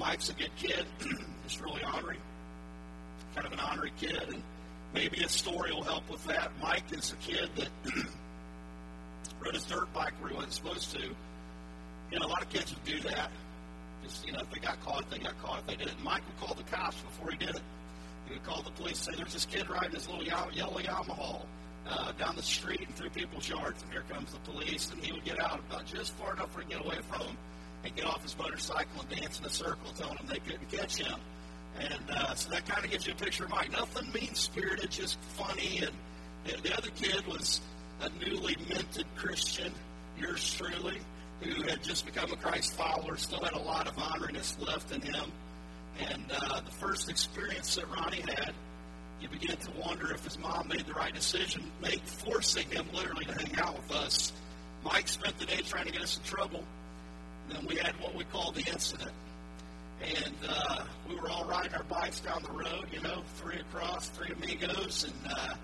Mike's a good kid. He's really ornery, kind of an ornery kid, and maybe a story will help with that. Mike is a kid that rode his dirt bike where he wasn't supposed to. You know, a lot of kids would do that. Just, you know, if they got caught, they got caught. If they didn't, Mike would call the cops before he did it. He would call the police, say, there's this kid riding his little yellow Yamaha uh, down the street and through people's yards, and here comes the police. And he would get out about just far enough for to get away from them and get off his motorcycle and dance in a circle, telling them they couldn't catch him. And uh, so that kind of gives you a picture of Mike. Nothing mean spirited, just funny. And, and the other kid was a newly minted Christian, yours truly, who had just become a Christ follower, still had a lot of honoriness left in him. And uh, the first experience that Ronnie had, you begin to wonder if his mom made the right decision, make, forcing him literally to hang out with us. Mike spent the day trying to get us in trouble. Then we had what we call the incident. And uh, we were all riding our bikes down the road, you know, three across, three amigos, and uh,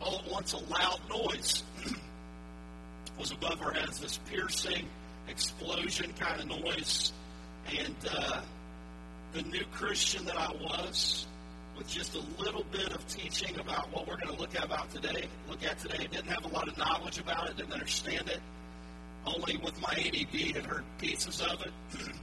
all at once a loud noise was above our heads, this piercing explosion kind of noise. And uh, the new Christian that I was, with just a little bit of teaching about what we're going to look at about today, look at today, didn't have a lot of knowledge about it, didn't understand it. Only with my ADD had heard pieces of it.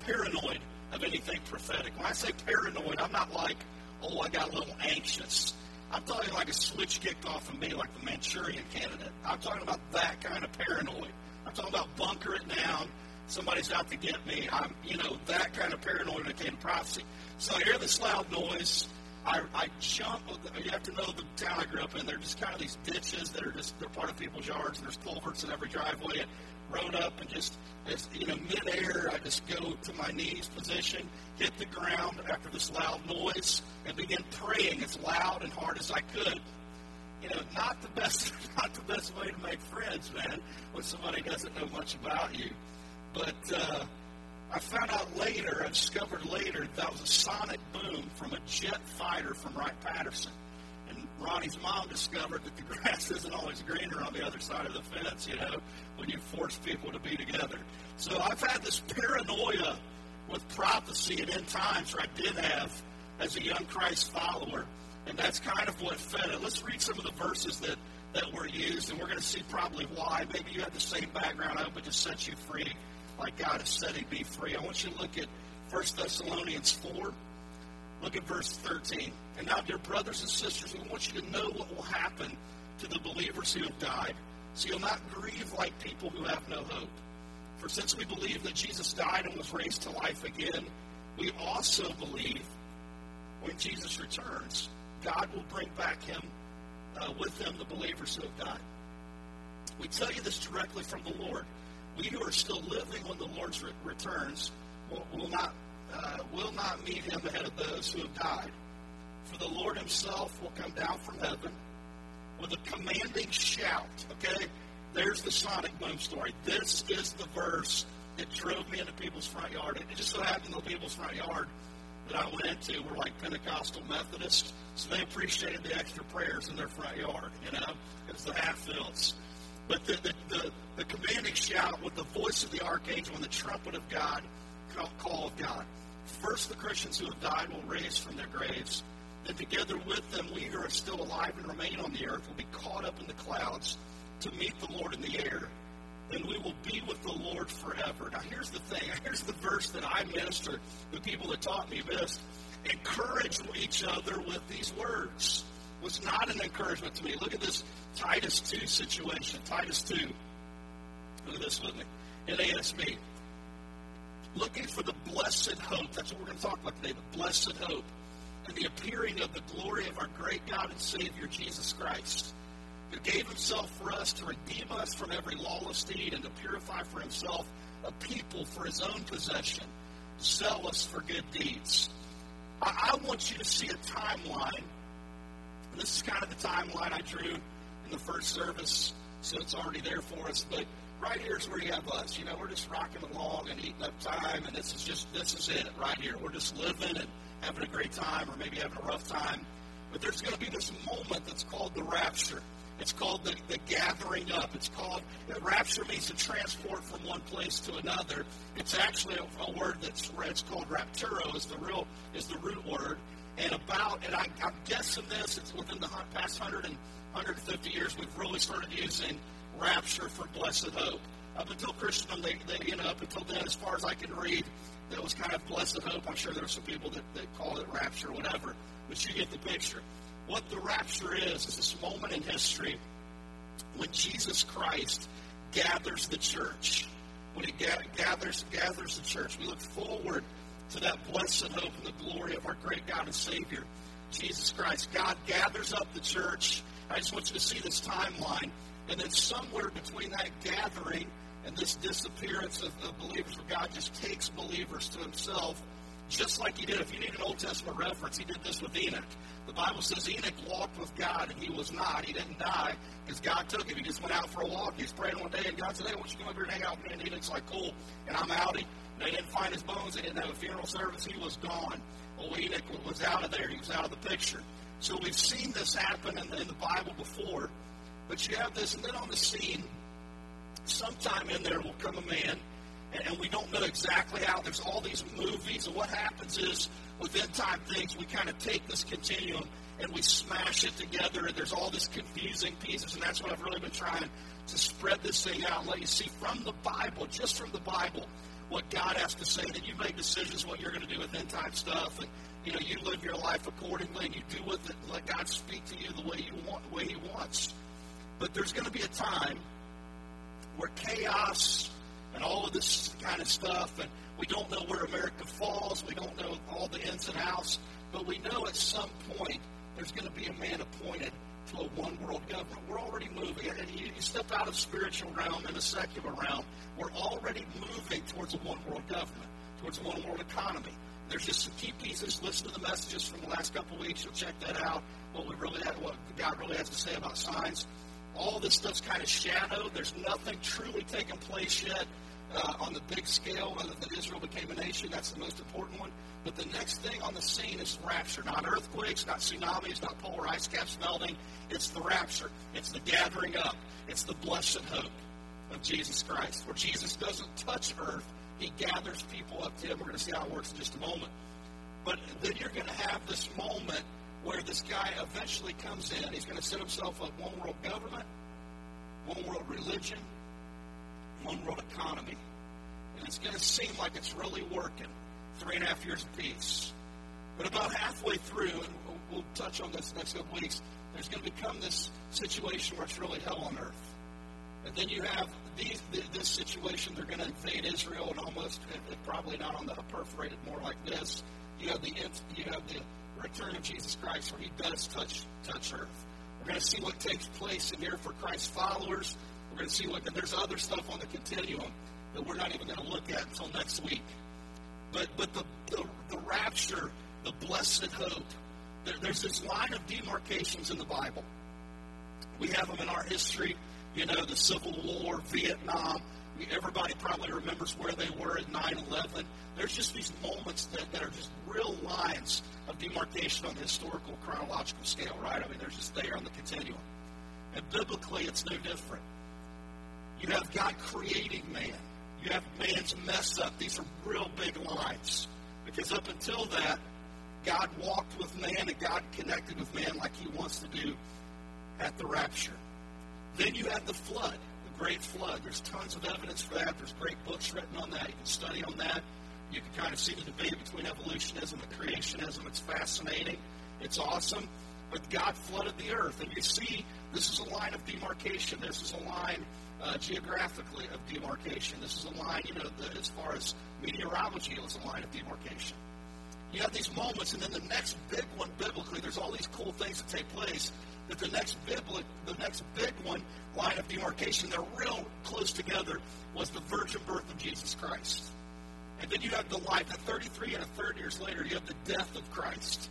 paranoid of anything prophetic. When I say paranoid, I'm not like, oh, I got a little anxious. I'm talking like a switch kicked off of me, like the Manchurian candidate. I'm talking about that kind of paranoid. I'm talking about bunker it down. Somebody's out to get me. I'm, you know, that kind of paranoid it came prophecy. So I hear this loud noise. I, I jump. You have to know the town I grew up in. They're just kind of these ditches that are just they're part of people's yards. And there's culverts in every driveway. And rode up and just, as, you know, midair, I just go to my knees position, hit the ground after this loud noise, and begin praying as loud and hard as I could. You know, not the best, not the best way to make friends, man, when somebody doesn't know much about you. But uh, I found out later, I discovered later, that was a sonic boom from a jet fighter from Wright Patterson. And Ronnie's mom discovered that the grass isn't always greener on the other side of the fence, you know, when you force people to be together. So I've had this paranoia with prophecy at end times, where I did have as a young Christ follower. And that's kind of what fed it. Let's read some of the verses that, that were used, and we're going to see probably why. Maybe you have the same background. I hope it just sets you free like God has said he'd be free. I want you to look at 1 Thessalonians 4. Look at verse 13. And now, dear brothers and sisters, we want you to know what will happen to the believers who have died. So you'll not grieve like people who have no hope. For since we believe that Jesus died and was raised to life again, we also believe when Jesus returns, God will bring back him uh, with him the believers who have died. We tell you this directly from the Lord. We who are still living when the Lord re- returns will, will not uh, will not meet him ahead of those who have died. For the Lord himself will come down from heaven with a commanding shout. Okay? There's the sonic boom story. This is the verse that drove me into people's front yard. It just so happened the people's front yard that I went into were like Pentecostal Methodists, so they appreciated the extra prayers in their front yard. You know, it was the Hatfields. But the, the, the, the commanding shout with the voice of the archangel and the trumpet of God, call of God. First, the Christians who have died will raise from their graves. Then, together with them, we who are still alive and remain on the earth will be caught up in the clouds to meet the Lord in the air. Then we will be with the Lord forever. Now, here's the thing. Here's the verse that I minister, the people that taught me this. Encourage each other with these words. Was not an encouragement to me. Look at this Titus 2 situation. Titus 2. Look at this with me. NASB. looking for the blessed hope. That's what we're going to talk about today, the blessed hope. And the appearing of the glory of our great God and Savior, Jesus Christ, who gave himself for us to redeem us from every lawless deed and to purify for himself a people for his own possession, zealous for good deeds. I, I want you to see a timeline. This is kind of the timeline I drew in the first service, so it's already there for us. But right here is where you have us. You know, we're just rocking along and eating up time, and this is just this is it right here. We're just living and having a great time, or maybe having a rough time. But there's going to be this moment that's called the rapture. It's called the, the gathering up. It's called, the rapture means to transport from one place to another. It's actually a, a word that's, it's called rapturo is the real, is the root word. And about, and I, I'm guessing this, it's within the past 100 and 150 years, we've really started using rapture for blessed hope. Up until Christendom, they, they, you know, up until then, as far as I can read, that was kind of blessed hope. I'm sure there are some people that, that call it rapture, or whatever, but you get the picture. What the rapture is, is this moment in history when Jesus Christ gathers the church. When he gathers, gathers the church. We look forward to that blessed hope and the glory of our great God and Savior, Jesus Christ. God gathers up the church. I just want you to see this timeline. And then somewhere between that gathering and this disappearance of, of believers where God just takes believers to himself, just like he did. If you need an Old Testament reference, he did this with Enoch. The Bible says Enoch walked with God and he was not. He didn't die because God took him. He just went out for a walk. He was praying one day and God said, Hey, why don't you come over here and hang out with me? And Enoch's like, Cool. And I'm out. They didn't find his bones. They didn't have a funeral service. He was gone. Well, Enoch was out of there. He was out of the picture. So we've seen this happen in the, in the Bible before. But you have this, and then on the scene, sometime in there will come a man, and, and we don't know exactly how. There's all these movies, and what happens is with end time things, we kind of take this continuum and we smash it together, and there's all this confusing pieces, and that's what I've really been trying to spread this thing out and let you see from the Bible, just from the Bible, what God has to say. That you make decisions what you're going to do with end time stuff, and you know you live your life accordingly, and you do with it. Let God speak to you the way you want, the way He wants. But there's going to be a time where chaos and all of this kind of stuff, and we don't know where America falls. We don't know all the ins and outs. But we know at some point there's going to be a man appointed to a one world government. We're already moving. And you, you step out of spiritual realm and the secular realm. We're already moving towards a one world government, towards a one world economy. There's just some key pieces. Listen to the messages from the last couple of weeks. You'll check that out. What we really have, what God really has to say about signs all this stuff's kind of shadowed. There's nothing truly taking place yet uh, on the big scale other than Israel became a nation. That's the most important one. But the next thing on the scene is rapture. Not earthquakes, not tsunamis, not polar ice caps melting. It's the rapture. It's the gathering up. It's the blessed hope of Jesus Christ. Where Jesus doesn't touch earth, he gathers people up to him. We're going to see how it works in just a moment. But then you're going to have this moment where this guy eventually comes in. He's going to set himself up one world government, one world religion, one world economy. And it's going to seem like it's really working. Three and a half years of peace. But about halfway through, and we'll, touch on this next couple weeks, there's going to become this situation where it's really hell on earth. And then you have these, this situation, they're going to invade Israel and almost, probably not on the perforated, more like this. You have the, you have the return of Jesus Christ where he does touch touch earth. We're going to see what takes place in here for Christ's followers. We're going to see what that. there's other stuff on the continuum that we're not even going to look at until next week. But but the the, the rapture, the blessed hope. There, there's this line of demarcations in the Bible. We have them in our history. You know, the Civil War, Vietnam. Everybody probably remembers where they were at 9 11. There's just these moments that, that are just real lines of demarcation on the historical chronological scale, right? I mean, they're just there on the continuum. And biblically, it's no different. You have God creating man. You have man's mess up. These are real big lines. Because up until that, God walked with man and God connected with man like he wants to do at the rapture. Then you have the flood the great flood. There's tons of evidence for that. There's great books written on that. You can study on that. You can kind of see the debate between evolutionism and creationism. It's fascinating. It's awesome. God flooded the earth. And you see, this is a line of demarcation. This is a line uh, geographically of demarcation. This is a line, you know, the, as far as meteorology, it was a line of demarcation. You have these moments, and then the next big one biblically, there's all these cool things that take place. But the next biblic, the next big one, line of demarcation, they're real close together, was the virgin birth of Jesus Christ. And then you have the life, at 33 and a third years later, you have the death of Christ.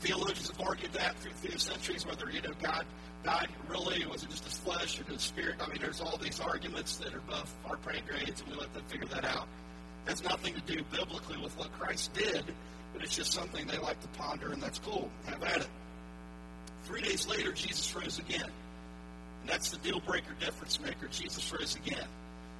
Theologians have argued that through the centuries, whether, you know, God died really, was it just his flesh or his spirit? I mean, there's all these arguments that are above our pay grades, and we let them figure that out. It has nothing to do biblically with what Christ did, but it's just something they like to ponder, and that's cool. Have at it. Three days later, Jesus rose again. And that's the deal breaker difference maker. Jesus rose again.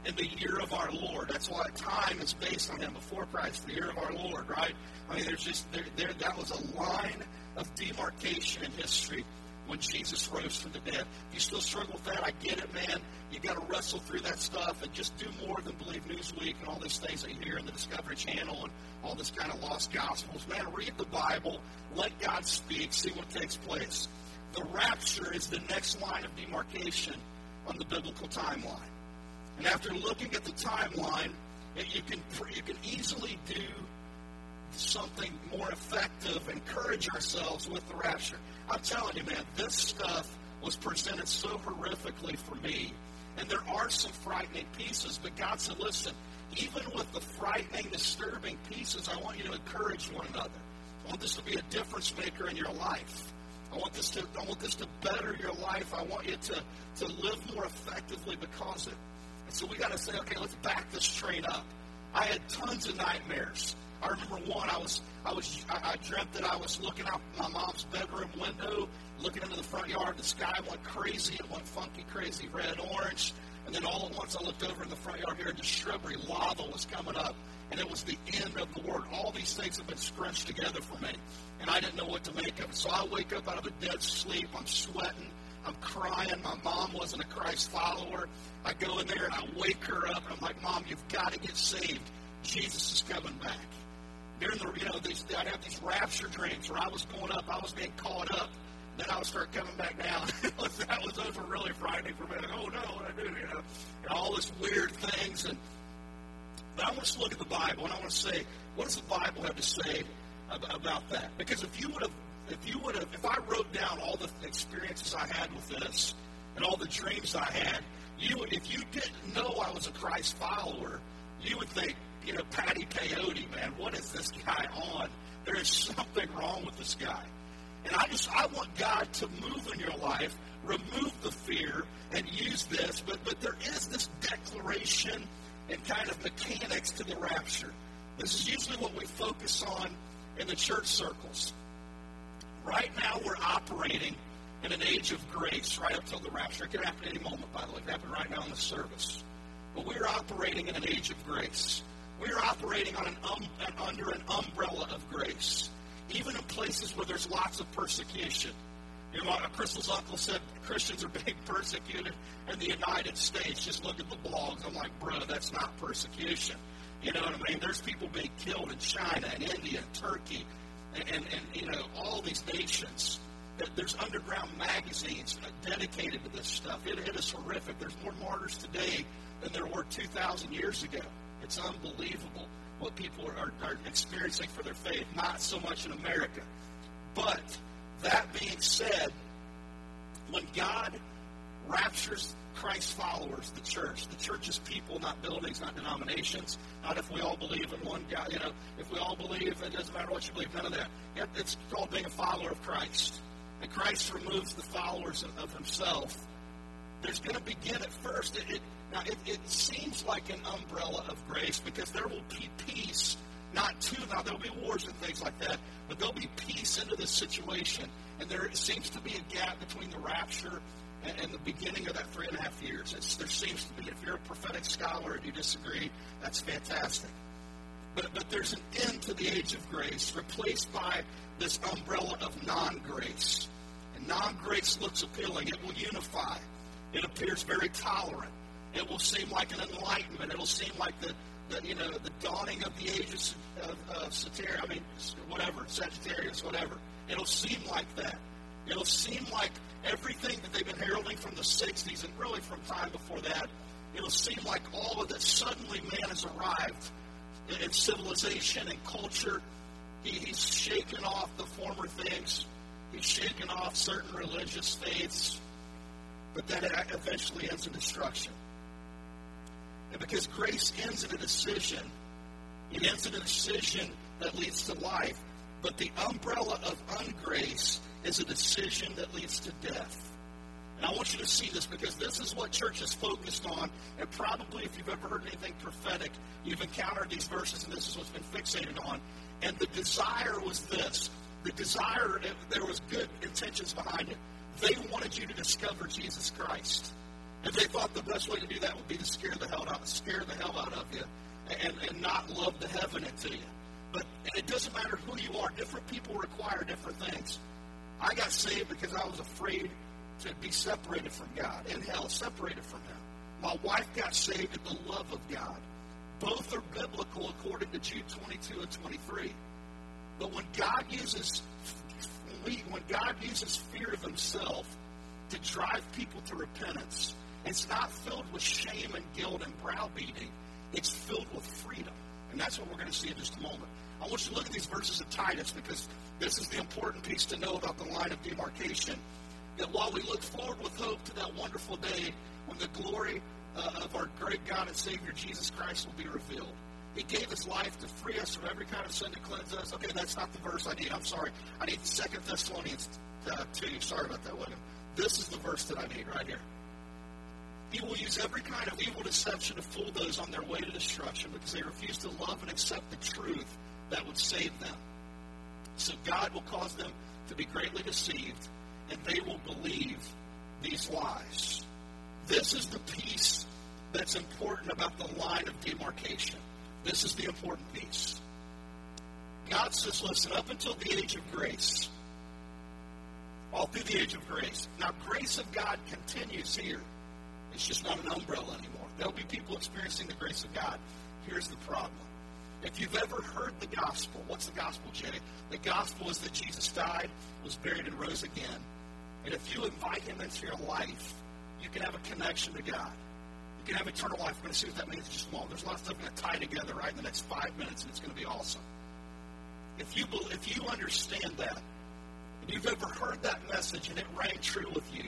In the year of our Lord. That's why time is based on him before Christ, the year of our Lord, right? I mean, there's just, there, there that was a line of demarcation in history when Jesus rose from the dead. If you still struggle with that, I get it, man. You got to wrestle through that stuff and just do more than believe Newsweek and all these things that you hear in the Discovery Channel and all this kind of lost gospels. Man, read the Bible, let God speak, see what takes place. The rapture is the next line of demarcation on the biblical timeline. And after looking at the timeline, you can you can easily do something more effective, encourage ourselves with the rapture. I'm telling you, man, this stuff was presented so horrifically for me. And there are some frightening pieces, but God said, listen, even with the frightening, disturbing pieces, I want you to encourage one another. I want this to be a difference maker in your life. I want this to I want this to better your life. I want you to, to live more effectively because of it. And so we got to say, okay, let's back this train up. I had tons of nightmares. I remember one. I was, I was, I, dreamt that I was looking out my mom's bedroom window, looking into the front yard. The sky went crazy. It went funky, crazy, red, orange. And then all at once, I looked over in the front yard here, and the shrubbery lava was coming up, and it was the end of the world. All these things have been scrunched together for me, and I didn't know what to make of it. So I wake up out of a dead sleep. I'm sweating. I'm crying. My mom wasn't a Christ follower. I go in there and I wake her up, and I'm like, Mom, you've got to get saved. Jesus is coming back during the, you know, these, I'd have these rapture dreams where I was going up, I was being caught up, then I would start coming back down. that was those really frightening for me. Like, oh no, what I do, you know, and all this weird things. And but I want to look at the Bible and I want to say, what does the Bible have to say about that? Because if you would have, if you would have, if I wrote down all the experiences I had with this and all the dreams I had, you, if you didn't know I was a Christ follower, you would think, you know, Patty Peyote, man, what is this guy on? There is something wrong with this guy. And I just, I want God to move in your life, remove the fear, and use this. But, but there is this declaration and kind of mechanics to the rapture. This is usually what we focus on in the church circles. Right now, we're operating in an age of grace right up till the rapture. It could happen any moment, by the way. It could happen right now in the service. But we're operating in an age of grace. We're operating on an um, under an umbrella of grace, even in places where there's lots of persecution. You know, Crystal's uncle said Christians are being persecuted in the United States. Just look at the blogs. I'm like, bro, that's not persecution. You know what I mean? There's people being killed in China and India and Turkey and, and, you know, all these nations. There's underground magazines dedicated to this stuff. It, it is horrific. There's more martyrs today than there were 2,000 years ago. It's unbelievable what people are, are experiencing for their faith, not so much in America. But that being said, when God raptures Christ's followers, the church, the church is people, not buildings, not denominations, not if we all believe in one God. You know, if we all believe, it doesn't matter what you believe, none of that. It's called being a follower of Christ. And Christ removes the followers of, himself. There's going to begin at first. It, it, now, it, it seems like an umbrella of grace because there will be peace, not two. Now, there'll be wars and things like that, but there'll be peace into this situation. And there seems to be a gap between the rapture and, the beginning of that three and a half years. It's, there seems to be, if you're a prophetic scholar and you disagree, that's fantastic. But, but there's an end to the age of grace, replaced by this umbrella of non grace. And non grace looks appealing, it will unify, it appears very tolerant. It will seem like an enlightenment. It'll seem like the, the you know the dawning of the age of, of, of Sagittarius, I mean whatever Sagittarius, whatever. It'll seem like that. It'll seem like everything that they've been heralding from the '60s and really from time before that. It'll seem like all of that suddenly man has arrived in, civilization and culture. He, he's shaken off the former things. He's shaken off certain religious faiths, but that eventually ends in destruction. And because grace ends in a decision, it ends in a decision that leads to life. But the umbrella of ungrace is a decision that leads to death. And I want you to see this because this is what church is focused on. And probably if you've ever heard anything prophetic, you've encountered these verses and this is what's been fixated on. And the desire was this. The desire, there was good intentions behind it. They wanted you to discover Jesus Christ. And they thought the best way to do that would be to scare the hell out, scare the hell out of you and, and not love the heaven into you. But it doesn't matter who you are. Different people require different things. I got saved because I was afraid to be separated from God. In hell, separated from Him. My wife got saved in the love of God. Both are biblical according to Jude 22 and 23. But when God uses when God uses fear of Himself to drive people to repentance, it's not filled with shame and guilt and browbeating. It's filled with freedom. And that's what we're going to see in just a moment. I want you to look at these verses of Titus because this is the important piece to know about the line of demarcation. That while we look forward with hope to that wonderful day when the glory uh, of our great God and Savior Jesus Christ will be revealed. He gave his life to free us from every kind of sin to cleanse us. Okay, that's not the verse I need. I'm sorry. I need Second Thessalonians uh, 2. Sorry about that, William. This is the verse that I need right here. He will use every kind of evil deception to fool those on their way to destruction because they refuse to love and accept the truth that would save them. So God will cause them to be greatly deceived, and they will believe these lies. This is the piece that's important about the line of demarcation. This is the important piece. God says, listen, up until the age of grace, all through the age of grace. Now, grace of God continues here. It's just not an umbrella anymore. There'll be people experiencing the grace of God. Here's the problem. If you've ever heard the gospel, what's the gospel, Jay? The gospel is that Jesus died, was buried, and rose again. And if you invite him into your life, you can have a connection to God. You can have eternal life. We're going to see what that means in just a moment. There's a lot of stuff going to tie together right in the next five minutes, and it's going to be awesome. If you, if you understand that, and you've ever heard that message and it rang true with you,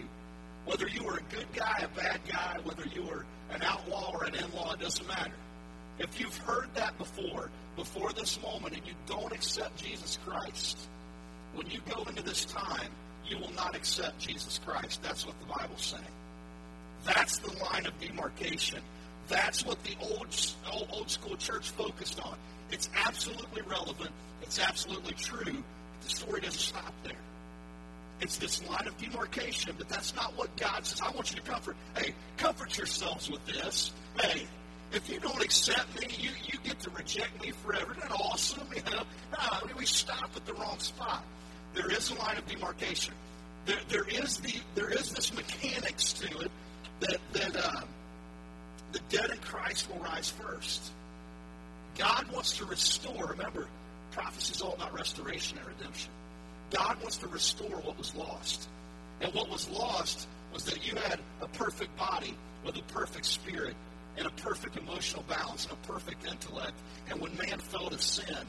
whether you were a good guy, a bad guy, whether you were an outlaw or an in-law, it doesn't matter. If you've heard that before, before this moment, and you don't accept Jesus Christ, when you go into this time, you will not accept Jesus Christ. That's what the Bible's saying. That's the line of demarcation. That's what the old, old, old school church focused on. It's absolutely relevant. It's absolutely true. The story doesn't stop there. It's this line of demarcation, but that's not what God says. I want you to comfort. Hey, comfort yourselves with this. Hey, if you don't accept me, you, you get to reject me forever. Isn't that awesome? You know, no, I mean, we stop at the wrong spot. There is a line of demarcation. There, there is the there is this mechanics to it that that uh, the dead in Christ will rise first. God wants to restore. Remember, prophecy is all about restoration and redemption. God wants to restore what was lost. And what was lost was that you had a perfect body with a perfect spirit and a perfect emotional balance and a perfect intellect. And when man fell to sin,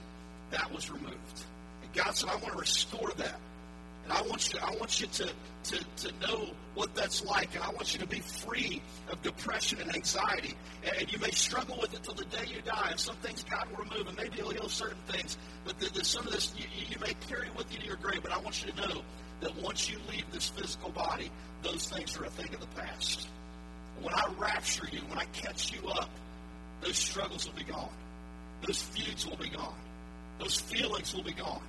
that was removed. And God said, I want to restore that. And I want you, I want you to, to, to know what that's like. And I want you to be free of depression and anxiety. And you may struggle with it till the day you die. And some things God will remove, and maybe He'll heal certain things. But the, the, some of this you, you may carry with you to your grave. But I want you to know that once you leave this physical body, those things are a thing of the past. When I rapture you, when I catch you up, those struggles will be gone. Those feuds will be gone. Those feelings will be gone.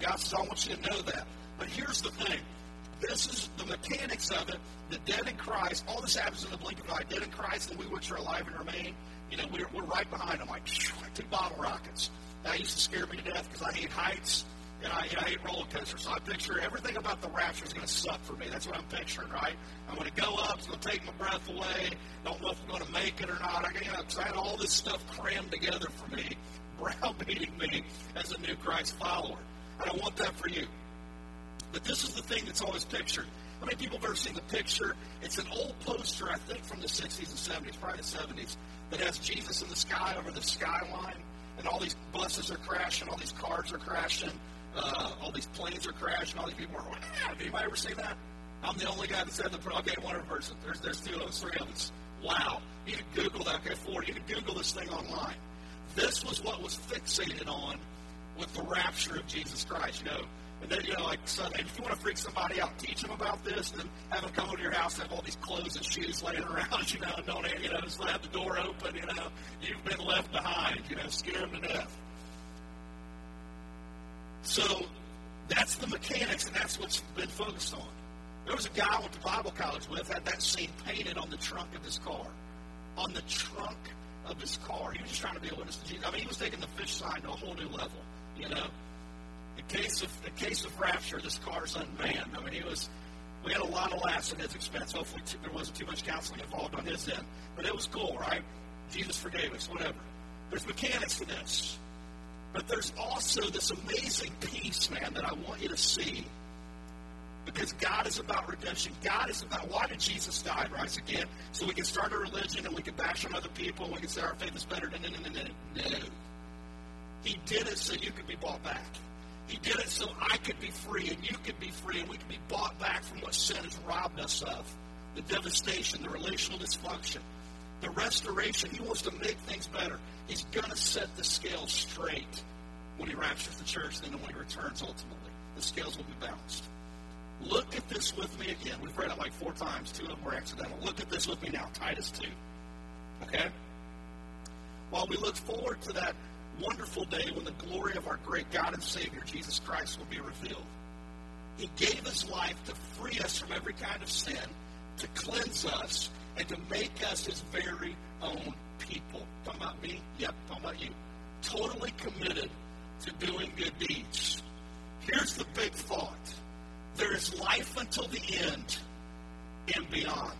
God says, I want you to know that. But here's the thing. This is the mechanics of it. The dead in Christ, all this happens in the blink of an eye. Dead in Christ, and we which are alive and remain, you know, we're, we're right behind them, like, like two bottle rockets. That used to scare me to death because I hate heights. And I, I hate roller coasters, so I picture everything about the rapture is going to suck for me. That's what I'm picturing, right? I'm going to go up, it's going to take my breath away. Don't know if I'm going to make it or not. I, you know, I had all this stuff crammed together for me, browbeating me as a new Christ follower. I don't want that for you. But this is the thing that's always pictured. How many people have ever seen the picture? It's an old poster, I think, from the 60s and 70s, probably the 70s, that has Jesus in the sky over the skyline, and all these buses are crashing, all these cars are crashing, uh, all these planes are crashing, all these people are. Ah, have anybody ever seen that? I'm the only guy that said the. Okay, one person. There's there's two of us, three of us. Wow. You can Google that. Okay, four. You can Google this thing online. This was what was fixated on with the rapture of Jesus Christ. You know, and then, you know, like Sunday, if you want to freak somebody out, teach them about this, and have them come over to your house and have all these clothes and shoes laying around, you know, and don't, you know, just have the door open, you know, you've been left behind, you know, scare them to death. So that's the mechanics, and that's what's been focused on. There was a guy I went to Bible college with, had that scene painted on the trunk of his car. On the trunk of his car. He was just trying to be a witness to Jesus. I mean, he was taking the fish sign to a whole new level, you know. In case of in case of rapture, this car's unmanned. I mean, he was. We had a lot of laughs at his expense. Hopefully, t- there wasn't too much counseling involved on his end, but it was cool, right? Jesus forgave us, whatever. There's mechanics to this, but there's also this amazing piece, man, that I want you to see. Because God is about redemption. God is about why did Jesus die and rise again? So we can start a religion and we can bash on other people and we can say our faith is better. No, no, no, no, no. He did it so you could be bought back. He did it so I could be free and you could be free and we could be bought back from what sin has robbed us of the devastation, the relational dysfunction, the restoration. He wants to make things better. He's going to set the scales straight when he raptures the church, and then when he returns ultimately. The scales will be balanced. Look at this with me again. We've read it like four times. Two of them were accidental. Look at this with me now. Titus 2. Okay? While we look forward to that wonderful day when the glory of our great God and Savior, Jesus Christ, will be revealed. He gave his life to free us from every kind of sin, to cleanse us, and to make us his very own people. Talking about me? Yep, talking about you. Totally committed to doing good deeds. Here's the big thought. There is life until the end and beyond.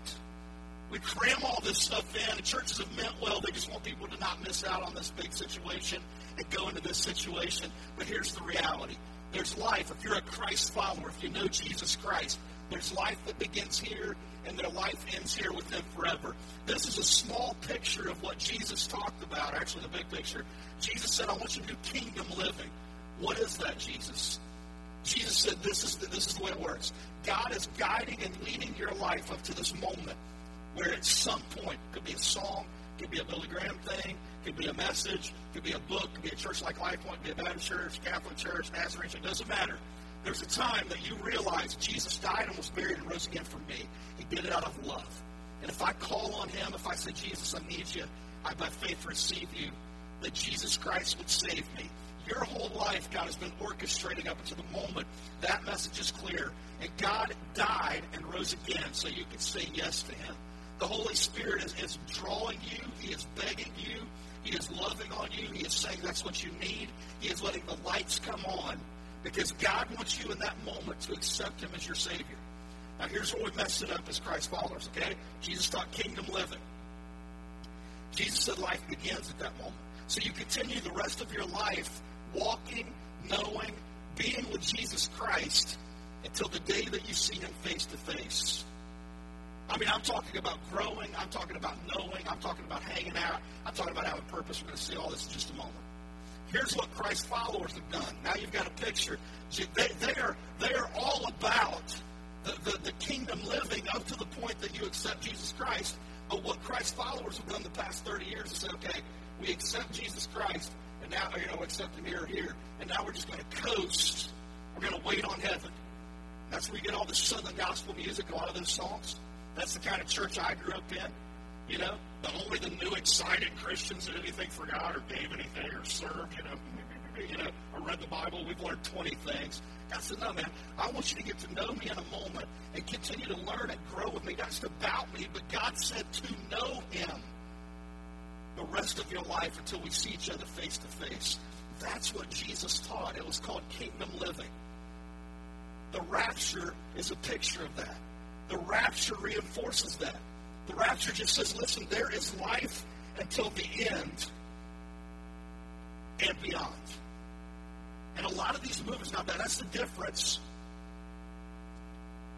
We cram all this stuff in. The churches have meant well. They just want people to not miss out on this big situation and go into this situation. But here's the reality. There's life. If you're a Christ follower, if you know Jesus Christ, there's life that begins here and their life ends here with them forever. This is a small picture of what Jesus talked about, actually the big picture. Jesus said, I want you to do kingdom living. What is that, Jesus? Jesus said, this is the, this is the way it works. God is guiding and leading your life up to this moment where at some point, could be a song, could be a Billy Graham thing, could be a message, could be a book, could be a church like Life Point, could be a Baptist church, Catholic church, Nazarene, it doesn't matter. There's a time that you realize Jesus died and was buried and rose again for me. He did it out of love. And if I call on him, if I say, Jesus, I need you, I by faith receive you, that Jesus Christ would save me. Your whole life, God has been orchestrating up until the moment that message is clear. And God died and rose again so you could say yes to him. The Holy Spirit is, is drawing you. He is begging you. He is loving on you. He is saying that's what you need. He is letting the lights come on because God wants you in that moment to accept Him as your Savior. Now, here's where we mess it up as Christ followers, okay? Jesus taught kingdom living. Jesus said life begins at that moment. So you continue the rest of your life walking, knowing, being with Jesus Christ until the day that you see Him face to face. I mean, I'm talking about growing. I'm talking about knowing. I'm talking about hanging out. I'm talking about having purpose. We're going to see all this in just a moment. Here's what Christ followers have done. Now you've got a picture. They, they, are, they are all about the, the, the kingdom living up to the point that you accept Jesus Christ. But what Christ followers have done the past 30 years is say, okay, we accept Jesus Christ, and now, you know, accept him here here, and now we're just going to coast. We're going to wait on heaven. That's where you get all the Southern gospel music, a lot of those songs. That's the kind of church I grew up in. You know, the only the new excited Christians that anything for God or gave anything or served, you know, you know, or read the Bible. We've learned 20 things. God said, no, man, I want you to get to know me in a moment and continue to learn and grow with me. Just about me, but God said to know him the rest of your life until we see each other face to face. That's what Jesus taught. It was called kingdom living. The rapture is a picture of that. The rapture reinforces that. The rapture just says, listen, there is life until the end and beyond. And a lot of these movies, now that's the difference.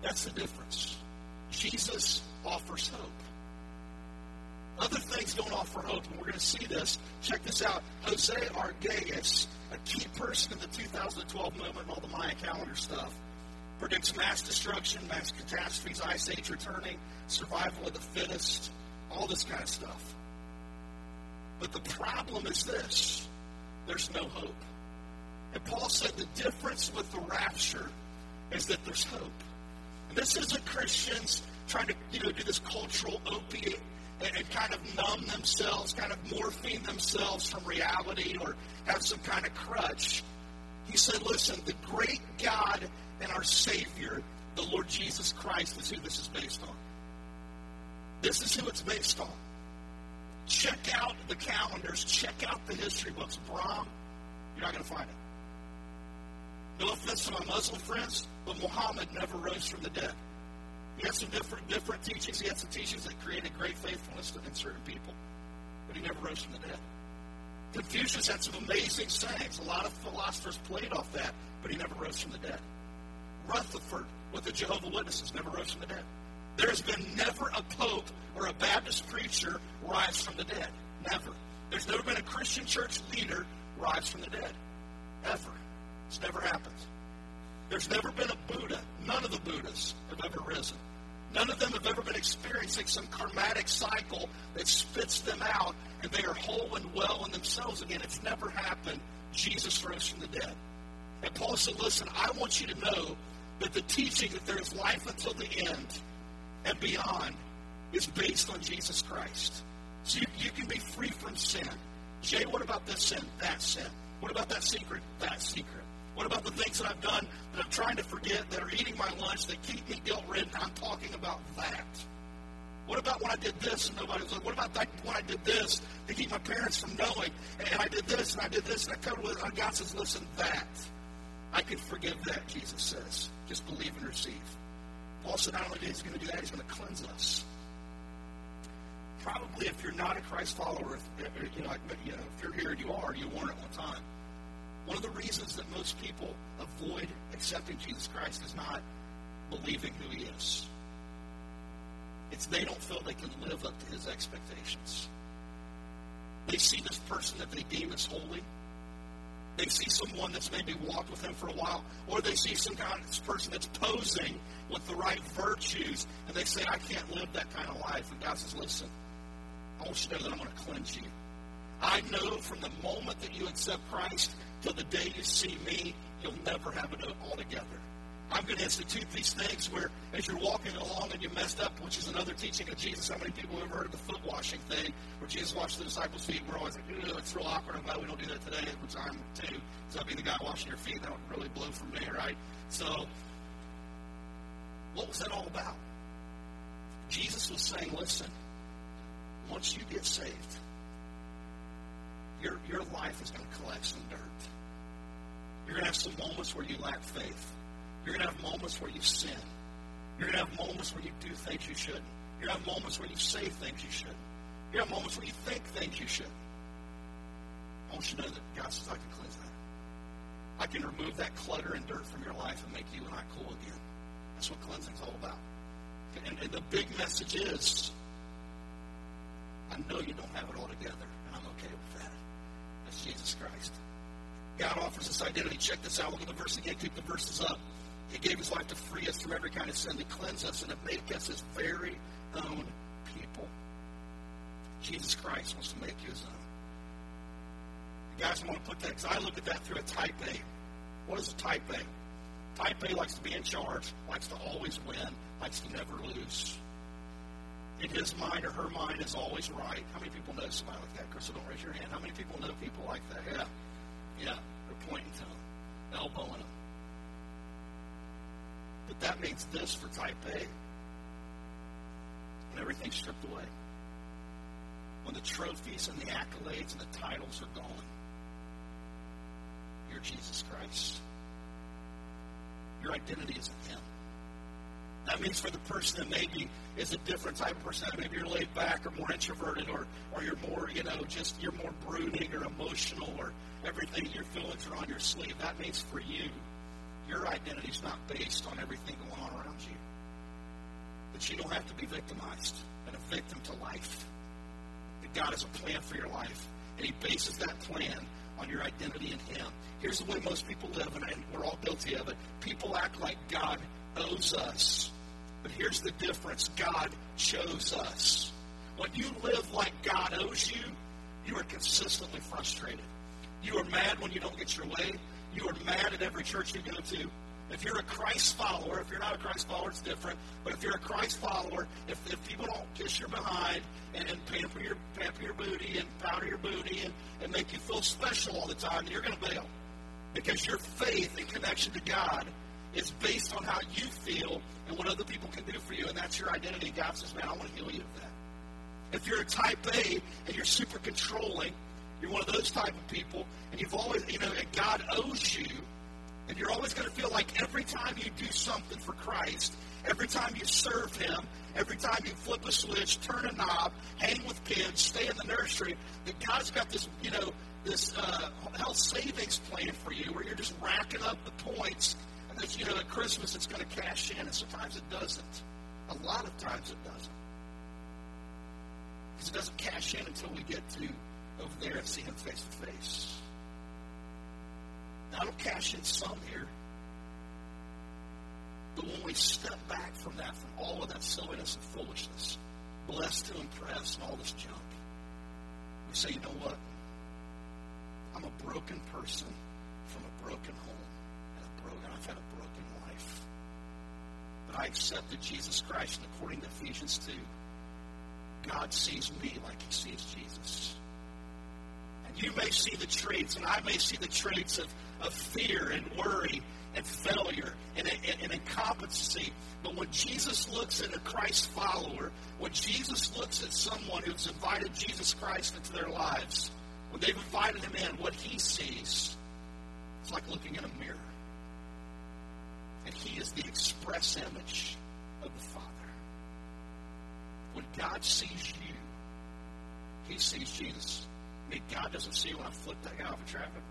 That's the difference. Jesus offers hope. Other things don't offer hope, and we're going to see this. Check this out. Jose Arguelles, a key person in the 2012 movement and all the Maya calendar stuff, predicts mass destruction, mass catastrophes, ice age returning, survival of the fittest, all this kind of stuff. But the problem is this there's no hope. And Paul said the difference with the rapture is that there's hope. And this isn't Christians trying to you know do this cultural opiate and, and kind of numb themselves, kind of morphine themselves from reality or have some kind of crutch. He said, listen, the great God and our Savior, the Lord Jesus Christ, is who this is based on. This is who it's based on. Check out the calendars, check out the history books. Brahm, you're not going to find it. No offense to my Muslim friends, but Muhammad never rose from the dead. He had some different different teachings. He had some teachings that created great faithfulness in certain people, but he never rose from the dead. Confucius had some amazing sayings. A lot of philosophers played off that, but he never rose from the dead. Rutherford with the Jehovah Witnesses never rose from the dead. There has been never a pope or a Baptist preacher rise from the dead. Never. There's never been a Christian church leader rise from the dead. Ever. It's never happened. There's never been a Buddha. None of the Buddhas have ever risen. None of them have ever been experiencing some karmatic cycle that spits them out and they are whole and well in themselves again. It's never happened. Jesus rose from the dead. And Paul said, Listen, I want you to know that the teaching that there is life until the end and beyond is based on Jesus Christ. So you, you can be free from sin. Jay, what about this sin? That sin. What about that secret? That secret. What about the things that I've done that I'm trying to forget, that are eating my lunch, that keep me guilt ridden? I'm talking about that. What about when I did this and nobody was like, what about that when I did this to keep my parents from knowing? And I did this and I did this and I covered with it. And God says, listen, that. I can forgive that, Jesus says. Just believe and receive. Paul said not only is he going to do that, he's going to cleanse us. Probably if you're not a Christ follower, if, you know, you know, if you're here and you are, you weren't at one time. One of the reasons that most people avoid accepting Jesus Christ is not believing who he is. It's they don't feel they can live up to his expectations. They see this person that they deem as holy. They see someone that's maybe walked with him for a while, or they see some kind of person that's posing with the right virtues, and they say, I can't live that kind of life. And God says, listen, I want you to know that I'm going to cleanse you. I know from the moment that you accept Christ till the day you see me, you'll never have it all together. I'm going to institute these things where, as you're walking along and you messed up, which is another teaching of Jesus. How many people have heard of the foot washing thing, where Jesus washed the disciples' feet? We're always like, it's real awkward. I'm glad we don't do that today, which I'm too. So I'll be the guy washing your feet. That would really blow from me, right? So, what was that all about? Jesus was saying, listen, once you get saved, your, your life is going to collect some dirt. You're going to have some moments where you lack faith. You're going to have moments where you sin. You're going to have moments where you do things you shouldn't. You're going to have moments where you say things you shouldn't. You're going to have moments where you think things you shouldn't. I want you to know that God says, I can cleanse that. I can remove that clutter and dirt from your life and make you and I cool again. That's what cleansing's all about. And, and the big message is, I know you don't have it all together, and I'm okay with that. That's Jesus Christ. God offers us identity. Check this out. Look at the verse again. Keep the verses up. He gave his life to free us from every kind of sin, to cleanse us, and to make us his very own people. Jesus Christ wants to make you his own. guys, I want to put that because I look at that through a type A. What is a type A? Type A likes to be in charge, likes to always win, likes to never lose. In his mind or her mind is always right. How many people know somebody like that? Crystal, don't raise your hand. How many people know people like that? Yeah. Yeah. They're pointing to them, elbowing them. But that means this for type A. When everything's stripped away. When the trophies and the accolades and the titles are gone. you're Jesus Christ. Your identity is in Him. That means for the person that maybe is a different type of person, maybe you're laid back or more introverted or, or you're more, you know, just you're more brooding or emotional or everything, your feelings are on your sleeve. That means for you, your identity is not based on everything going on around you. But you don't have to be victimized and a victim to life. That God has a plan for your life, and He bases that plan on your identity in Him. Here's the way most people live, and we're all guilty of it. People act like God owes us. But here's the difference God chose us. When you live like God owes you, you are consistently frustrated. You are mad when you don't get your way. You are mad at every church you go to. If you're a Christ follower, if you're not a Christ follower, it's different. But if you're a Christ follower, if, if people don't kiss your behind and, and pamper your pamper your booty and powder your booty and, and make you feel special all the time, you're going to bail. Because your faith and connection to God is based on how you feel and what other people can do for you, and that's your identity. God says, man, I want to heal you of that. If you're a type A and you're super controlling, you're one of those type of people, and you've always, you know, God owes you, and you're always going to feel like every time you do something for Christ, every time you serve Him, every time you flip a switch, turn a knob, hang with kids, stay in the nursery, that God's got this, you know, this uh, health savings plan for you where you're just racking up the points. And that, you know, at Christmas it's going to cash in, and sometimes it doesn't. A lot of times it doesn't. Because it doesn't cash in until we get to over there and see him face to face. Now, I don't cash in some here. But when we step back from that, from all of that silliness and foolishness, blessed to impress and all this junk, we say, you know what? I'm a broken person from a broken home, and a broken, I've had a broken life. But I accepted Jesus Christ, and according to Ephesians 2, God sees me like he sees Jesus. You may see the traits, and I may see the traits of, of fear and worry and failure and, and, incompetency. But when Jesus looks at a Christ follower, when Jesus looks at someone who's invited Jesus Christ into their lives, when they've invited him in, what he sees is like looking in a mirror. And he is the express image of the Father. When God sees you, he sees Jesus. Mean, God doesn't see when I flip that guy off of traffic.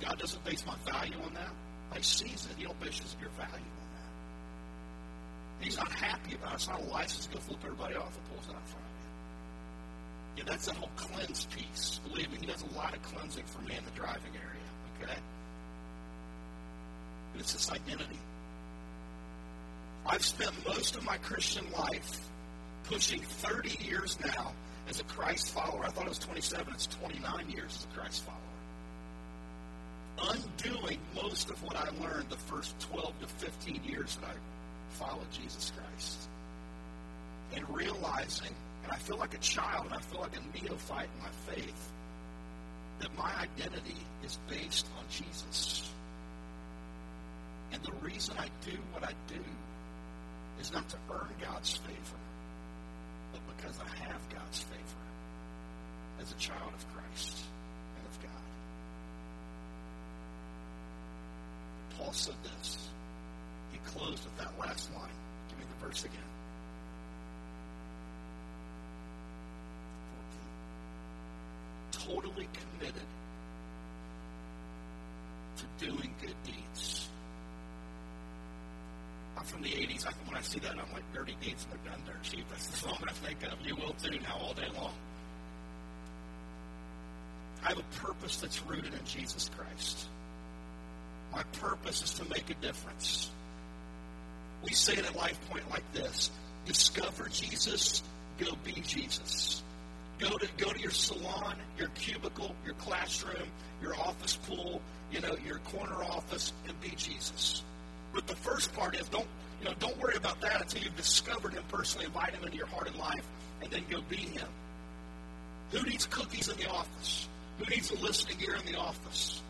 God doesn't base my value on that. He sees it. He don't base your value on that. He's not happy about it. It's not a license to go flip everybody off and pulls it out in front you. Yeah, that's that whole cleanse piece. Believe me, he does a lot of cleansing for me in the driving area. Okay? But it's this identity. I've spent most of my Christian life pushing 30 years now as a Christ follower. I thought it was 27. It's 29 years as a Christ follower. Undoing most of what I learned the first 12 to 15 years that I followed Jesus Christ. And realizing, and I feel like a child, and I feel like a neophyte in my faith, that my identity is based on Jesus. And the reason I do what I do is not to earn God's favor, because I have God's favor as a child of Christ and of God. Paul said this. He closed with that last line. Give me the verse again. 14. Totally committed to doing good deeds. From the 80s. I, when I see that, I'm like, dirty deeds, they're done cheap. That's the song I think of. You will too now all day long. I have a purpose that's rooted in Jesus Christ. My purpose is to make a difference. We say it at Life Point like this Discover Jesus, go be Jesus. Go to go to your salon, your cubicle, your classroom, your office pool, you know, your corner office, and be Jesus. But the first part is don't you know don't worry about that until you've discovered him personally, invite him into your heart and life, and then go be him. Who needs cookies in the office? Who needs a listening ear in the office?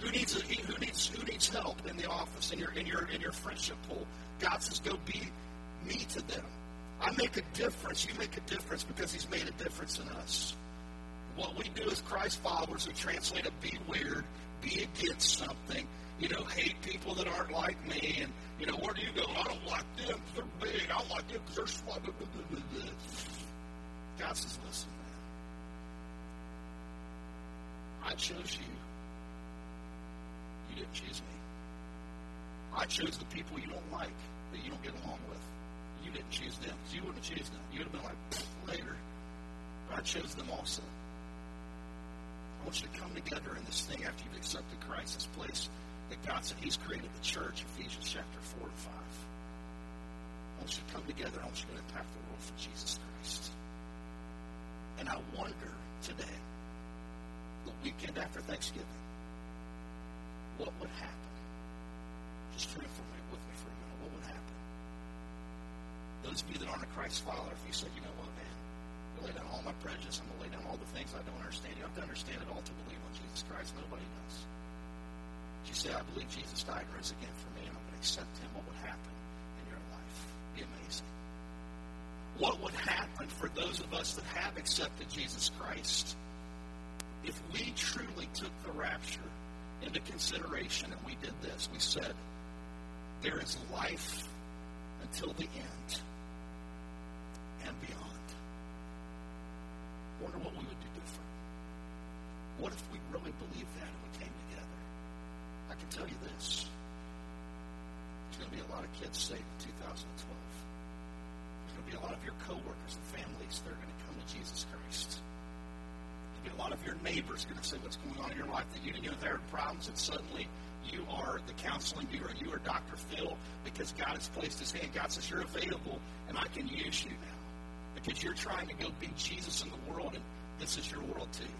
Who needs a, who needs who needs help in the office in your in your in your friendship pool? God says, go be me to them. I make a difference. You make a difference because He's made a difference in us. What we do as Christ followers, we translate it be weird, be against something, you know, hate people that aren't like me, and, you know, where do you go? I don't like them they're big. I don't like them because they're small. God says, listen, man. I chose you. You didn't choose me. I chose the people you don't like, that you don't get along with. You didn't choose them you wouldn't have chosen them. You would have been like, later. But I chose them also. I want you to come together in this thing after you've accepted Christ, this place that God said He's created the church, Ephesians chapter 4 and 5. I want you to come together. I want you to impact the world for Jesus Christ. And I wonder today, the weekend after Thanksgiving, what would happen? Just transform it with me for a minute. What would happen? Those of you that aren't a Christ follower, if you said, you know what, my prejudice, I'm going to lay down all the things I don't understand. You have to understand it all to believe on Jesus Christ. Nobody does. You say, I believe Jesus died and rose again for me, and I'm going to accept him. What would happen in your life? It'd Be amazing. What would happen for those of us that have accepted Jesus Christ if we truly took the rapture into consideration and we did this? We said, there is life until the end What if we really believed that and we came together? I can tell you this. There's going to be a lot of kids saved in 2012. There's going to be a lot of your coworkers and families that are going to come to Jesus Christ. There'll be a lot of your neighbors going to say what's going on in your life that you didn't know there were problems and suddenly you are the counseling bureau. You are Dr. Phil because God has placed his hand. God says you're available and I can use you now because you're trying to go be Jesus in the world and this is your world too.